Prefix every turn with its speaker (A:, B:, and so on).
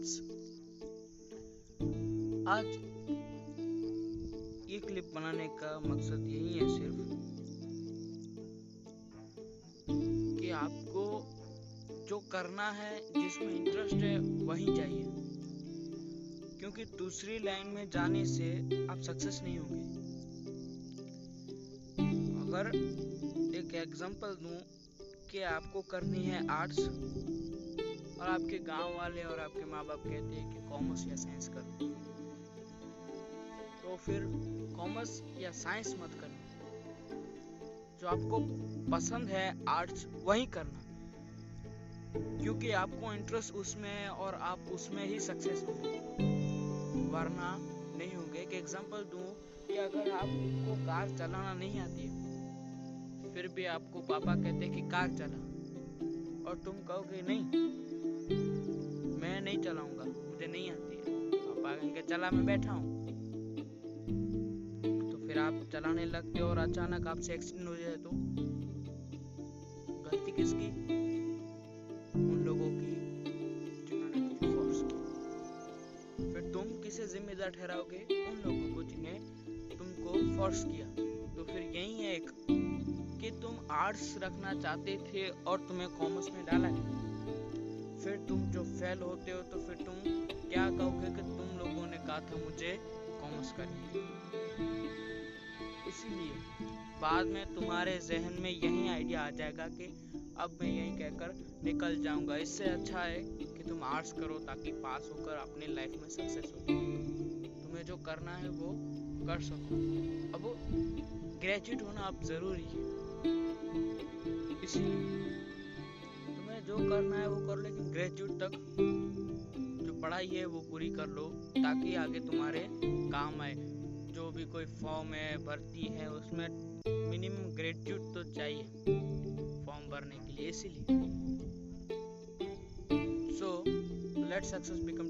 A: Minutes आज ये clip बनाने का मकसद यही है सिर्फ़ कि आपको जो करना है, जिसमें इंटरेस्ट है, वही चाहिए। क्योंकि दूसरी लाइन में जाने से आप सक्सेस नहीं होंगे। अगर एक एग्जांपल दूँ कि आपको करनी है आर्ट्स और आपके गाँव वाले और आपके माँ बाप कहते हैं कि कॉमर्स या साइंस कर। तो फिर कॉमर्स या साइंस मत करना जो आपको पसंद है आर्ट्स, वही करना। क्योंकि आपको इंटरेस्ट उसमें है और आप उसमें ही सक्सेस होंगे। वरना नहीं होंगे। एक एग्जांपल दूँ कि अगर आपको कार चलाना नहीं आती है, फिर भी आपको पापा कहते हैं कि कार चला। और तुम कहोगे, नहीं, मैं नहीं चलाऊँगा, मुझे नहीं आती है। पापा कहेंगे चला मैं बैठा हूँ। तो फिर आप चलाने लगते हो और अचानक आपसे एक्सीडेंट हो जाए तो? गलती किसकी? उन लोगों की, जिन्होंने फिर तुम किसे जिम्मेदार ठहराओगे? उन लोगों को जिन्हें तुमको फोर्स किया। तो फिर यही है एक तुम आर्ट्स रखना चाहते थे और तुम्हें कॉमर्स में डाला गया फिर तुम जो फेल होते हो तो फिर तुम क्या कहोगे कि तुम लोगों ने कहा था मुझे कॉमर्स करनी इसीलिए बाद में तुम्हारे जहन में यही आइडिया आ जाएगा कि अब मैं यही कहकर निकल जाऊँगा। इससे अच्छा है कि तुम आर्ट्स करो ताकि पास होकर अपने लाइफ में सक्सेस हो तुम्हें जो करना है वो कर सको। अब ग्रेजुएट होना अब ज़रूरी है। इसलिए तुम्हें जो करना है वो करो लेकिन ग्रेजुएट तक। जो पढ़ाई है वो पूरी कर लो, ताकि आगे तुम्हारे काम आए। जो भी कोई फॉर्म है, भर्ती है, उसमें मिनिमम ग्रेजुएट तो चाहिए फॉर्म भरने के लिए, इसीलिए। So let success become